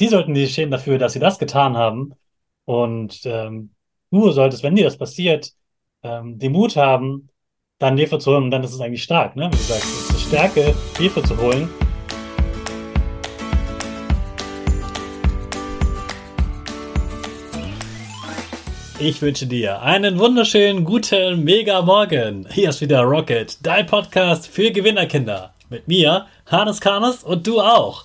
die sollten sich schämen dafür, dass sie das getan haben. Und ähm, du solltest, wenn dir das passiert, ähm, den Mut haben, dann Hilfe zu holen. Und dann ist es eigentlich stark, ne? Wie du sagst, es ist eine Stärke, Hilfe zu holen. Ich wünsche dir einen wunderschönen, guten, mega Morgen. Hier ist wieder Rocket, dein Podcast für Gewinnerkinder. Mit mir, Hannes Karnes und du auch.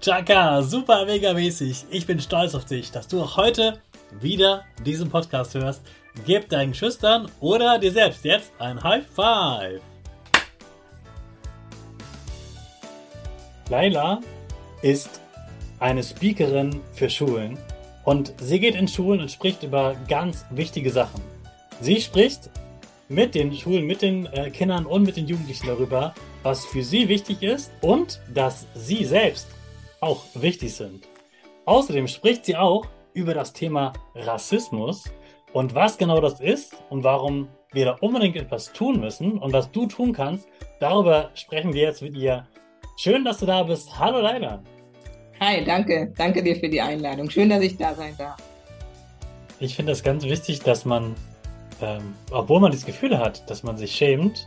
Chaka, super mega mäßig. Ich bin stolz auf dich, dass du auch heute wieder diesen Podcast hörst. Gib deinen Schüchtern oder dir selbst jetzt ein High Five. Laila ist eine Speakerin für Schulen und sie geht in Schulen und spricht über ganz wichtige Sachen. Sie spricht mit den Schulen, mit den äh, Kindern und mit den Jugendlichen darüber, was für sie wichtig ist und dass sie selbst auch wichtig sind. Außerdem spricht sie auch über das Thema Rassismus und was genau das ist und warum wir da unbedingt etwas tun müssen und was du tun kannst. Darüber sprechen wir jetzt mit ihr. Schön, dass du da bist. Hallo Leila. Hi, danke. Danke dir für die Einladung. Schön, dass ich da sein darf. Ich finde es ganz wichtig, dass man, ähm, obwohl man das Gefühl hat, dass man sich schämt,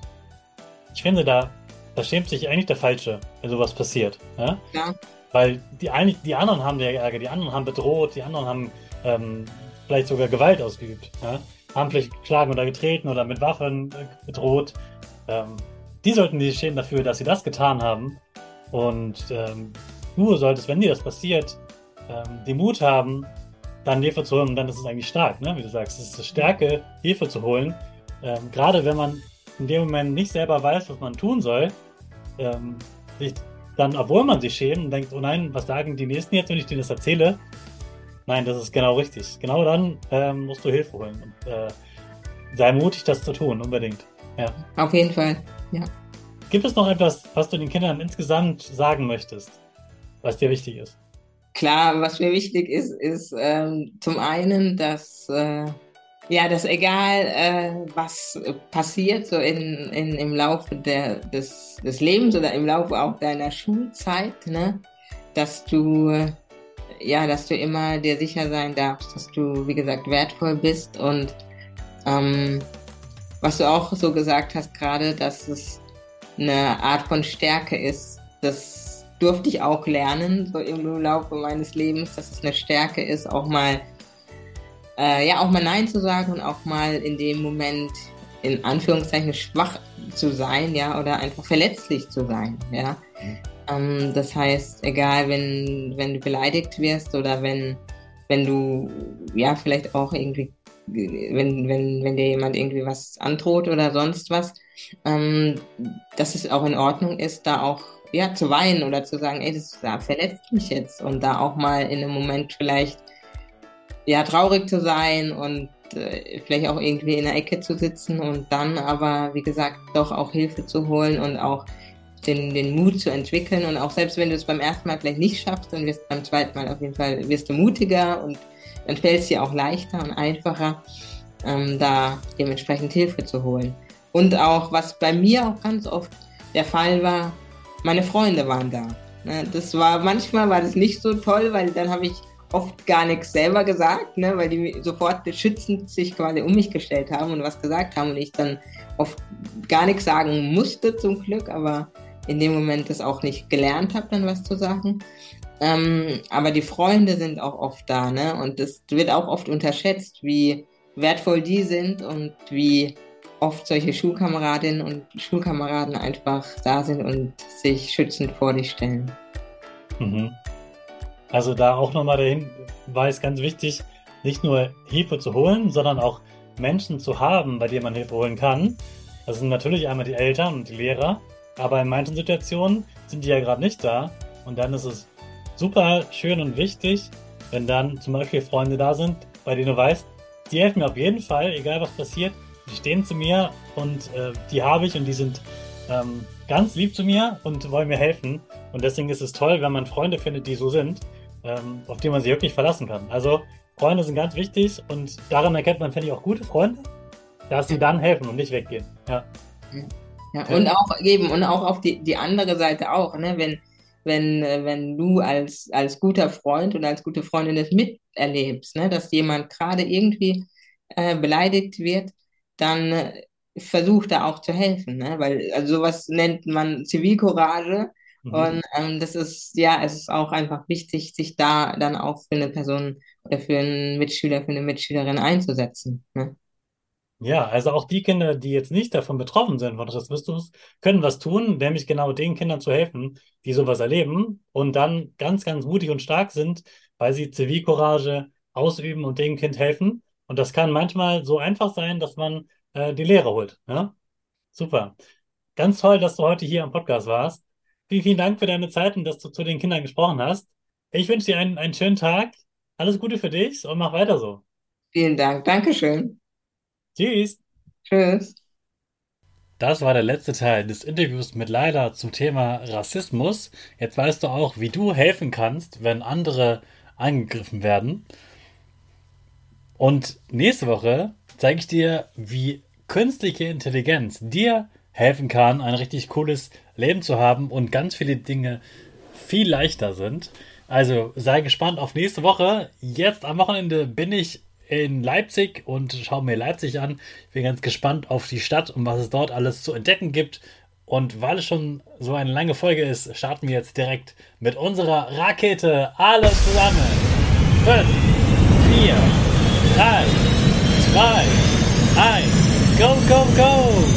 ich finde, da, da schämt sich eigentlich der Falsche, wenn sowas passiert. Ja? ja. Weil die, eigentlich, die anderen haben ja Ärger, die anderen haben bedroht, die anderen haben ähm, vielleicht sogar Gewalt ausgeübt. Ja? Haben vielleicht geschlagen oder getreten oder mit Waffen äh, bedroht. Ähm, die sollten sich schämen dafür, dass sie das getan haben. Und ähm, du solltest, wenn dir das passiert, ähm, den Mut haben, dann Hilfe zu holen. Und dann ist es eigentlich stark, ne? wie du sagst. Es ist eine Stärke, Hilfe zu holen. Ähm, gerade wenn man in dem Moment nicht selber weiß, was man tun soll, ähm, sich dann, obwohl man sich schämt und denkt, oh nein, was sagen die Nächsten jetzt, wenn ich denen das erzähle? Nein, das ist genau richtig. Genau dann ähm, musst du Hilfe holen und äh, sei mutig, das zu tun, unbedingt. Ja. Auf jeden Fall, ja. Gibt es noch etwas, was du den Kindern insgesamt sagen möchtest, was dir wichtig ist? Klar, was mir wichtig ist, ist ähm, zum einen, dass äh, ja, dass egal, äh, was passiert so in, in, im Laufe der, des, des Lebens oder im Laufe auch deiner Schulzeit, ne, dass du, ja, dass du immer dir sicher sein darfst, dass du, wie gesagt, wertvoll bist und ähm, was du auch so gesagt hast gerade, dass es eine Art von Stärke ist, das durfte ich auch lernen, so im Laufe meines Lebens, dass es eine Stärke ist, auch mal äh, ja auch mal Nein zu sagen und auch mal in dem Moment in Anführungszeichen schwach zu sein, ja, oder einfach verletzlich zu sein, ja. Ähm, das heißt, egal, wenn, wenn du beleidigt wirst oder wenn, wenn du, ja, vielleicht auch irgendwie, wenn, wenn, wenn dir jemand irgendwie was androht oder sonst was, ähm, dass es auch in Ordnung ist, da auch ja, zu weinen oder zu sagen, ey, das, verletzt mich jetzt und da auch mal in einem Moment vielleicht ja traurig zu sein und äh, vielleicht auch irgendwie in der Ecke zu sitzen und dann aber, wie gesagt, doch auch Hilfe zu holen und auch den, den Mut zu entwickeln und auch selbst wenn du es beim ersten Mal vielleicht nicht schaffst, dann wirst du beim zweiten Mal auf jeden Fall wirst du mutiger und dann fällt es dir auch leichter und einfacher, ähm, da dementsprechend Hilfe zu holen. Und auch, was bei mir auch ganz oft der Fall war, meine Freunde waren da. Ne? Das war manchmal war das nicht so toll, weil dann habe ich oft gar nichts selber gesagt, ne, weil die sofort beschützend sich quasi um mich gestellt haben und was gesagt haben und ich dann oft gar nichts sagen musste zum Glück, aber in dem Moment das auch nicht gelernt habe, dann was zu sagen. Ähm, aber die Freunde sind auch oft da, ne? Und das wird auch oft unterschätzt, wie wertvoll die sind und wie oft solche Schulkameradinnen und Schulkameraden einfach da sind und sich schützend vor dich stellen. Mhm. Also da auch nochmal der Hinweis ganz wichtig, nicht nur Hilfe zu holen, sondern auch Menschen zu haben, bei denen man Hilfe holen kann. Das sind natürlich einmal die Eltern und die Lehrer, aber in manchen Situationen sind die ja gerade nicht da und dann ist es super schön und wichtig, wenn dann zum Beispiel Freunde da sind, bei denen du weißt, die helfen mir auf jeden Fall, egal was passiert, die stehen zu mir und äh, die habe ich und die sind ähm, ganz lieb zu mir und wollen mir helfen. Und deswegen ist es toll, wenn man Freunde findet, die so sind ähm, auf die man sich wirklich verlassen kann. Also Freunde sind ganz wichtig und daran erkennt man, finde ich, auch gute Freunde, dass sie dann helfen und nicht weggehen. Ja. Ja, und auch eben, und auch auf die, die andere Seite auch, ne? wenn, wenn, wenn du als, als guter Freund oder als gute Freundin das miterlebst, ne? dass jemand gerade irgendwie äh, beleidigt wird, dann äh, versuch da auch zu helfen, ne? weil also sowas nennt man Zivilcourage Mhm. Und ähm, das ist, ja, es ist auch einfach wichtig, sich da dann auch für eine Person oder für einen Mitschüler, für eine Mitschülerin einzusetzen. Ne? Ja, also auch die Kinder, die jetzt nicht davon betroffen sind von Rassismus, können was tun, nämlich genau den Kindern zu helfen, die sowas erleben und dann ganz, ganz mutig und stark sind, weil sie Zivilcourage ausüben und dem Kind helfen. Und das kann manchmal so einfach sein, dass man äh, die Lehre holt. Ja? Super. Ganz toll, dass du heute hier am Podcast warst. Vielen, vielen Dank für deine Zeit und dass du zu den Kindern gesprochen hast. Ich wünsche dir einen, einen schönen Tag. Alles Gute für dich und mach weiter so. Vielen Dank. Dankeschön. Tschüss. Tschüss. Das war der letzte Teil des Interviews mit Laila zum Thema Rassismus. Jetzt weißt du auch, wie du helfen kannst, wenn andere angegriffen werden. Und nächste Woche zeige ich dir, wie künstliche Intelligenz dir helfen kann, ein richtig cooles Leben zu haben und ganz viele Dinge viel leichter sind. Also sei gespannt auf nächste Woche. Jetzt am Wochenende bin ich in Leipzig und schaue mir Leipzig an. Ich bin ganz gespannt auf die Stadt und was es dort alles zu entdecken gibt. Und weil es schon so eine lange Folge ist, starten wir jetzt direkt mit unserer Rakete. Alle zusammen. 5, 4, 3, 2, 1. Go, go, go!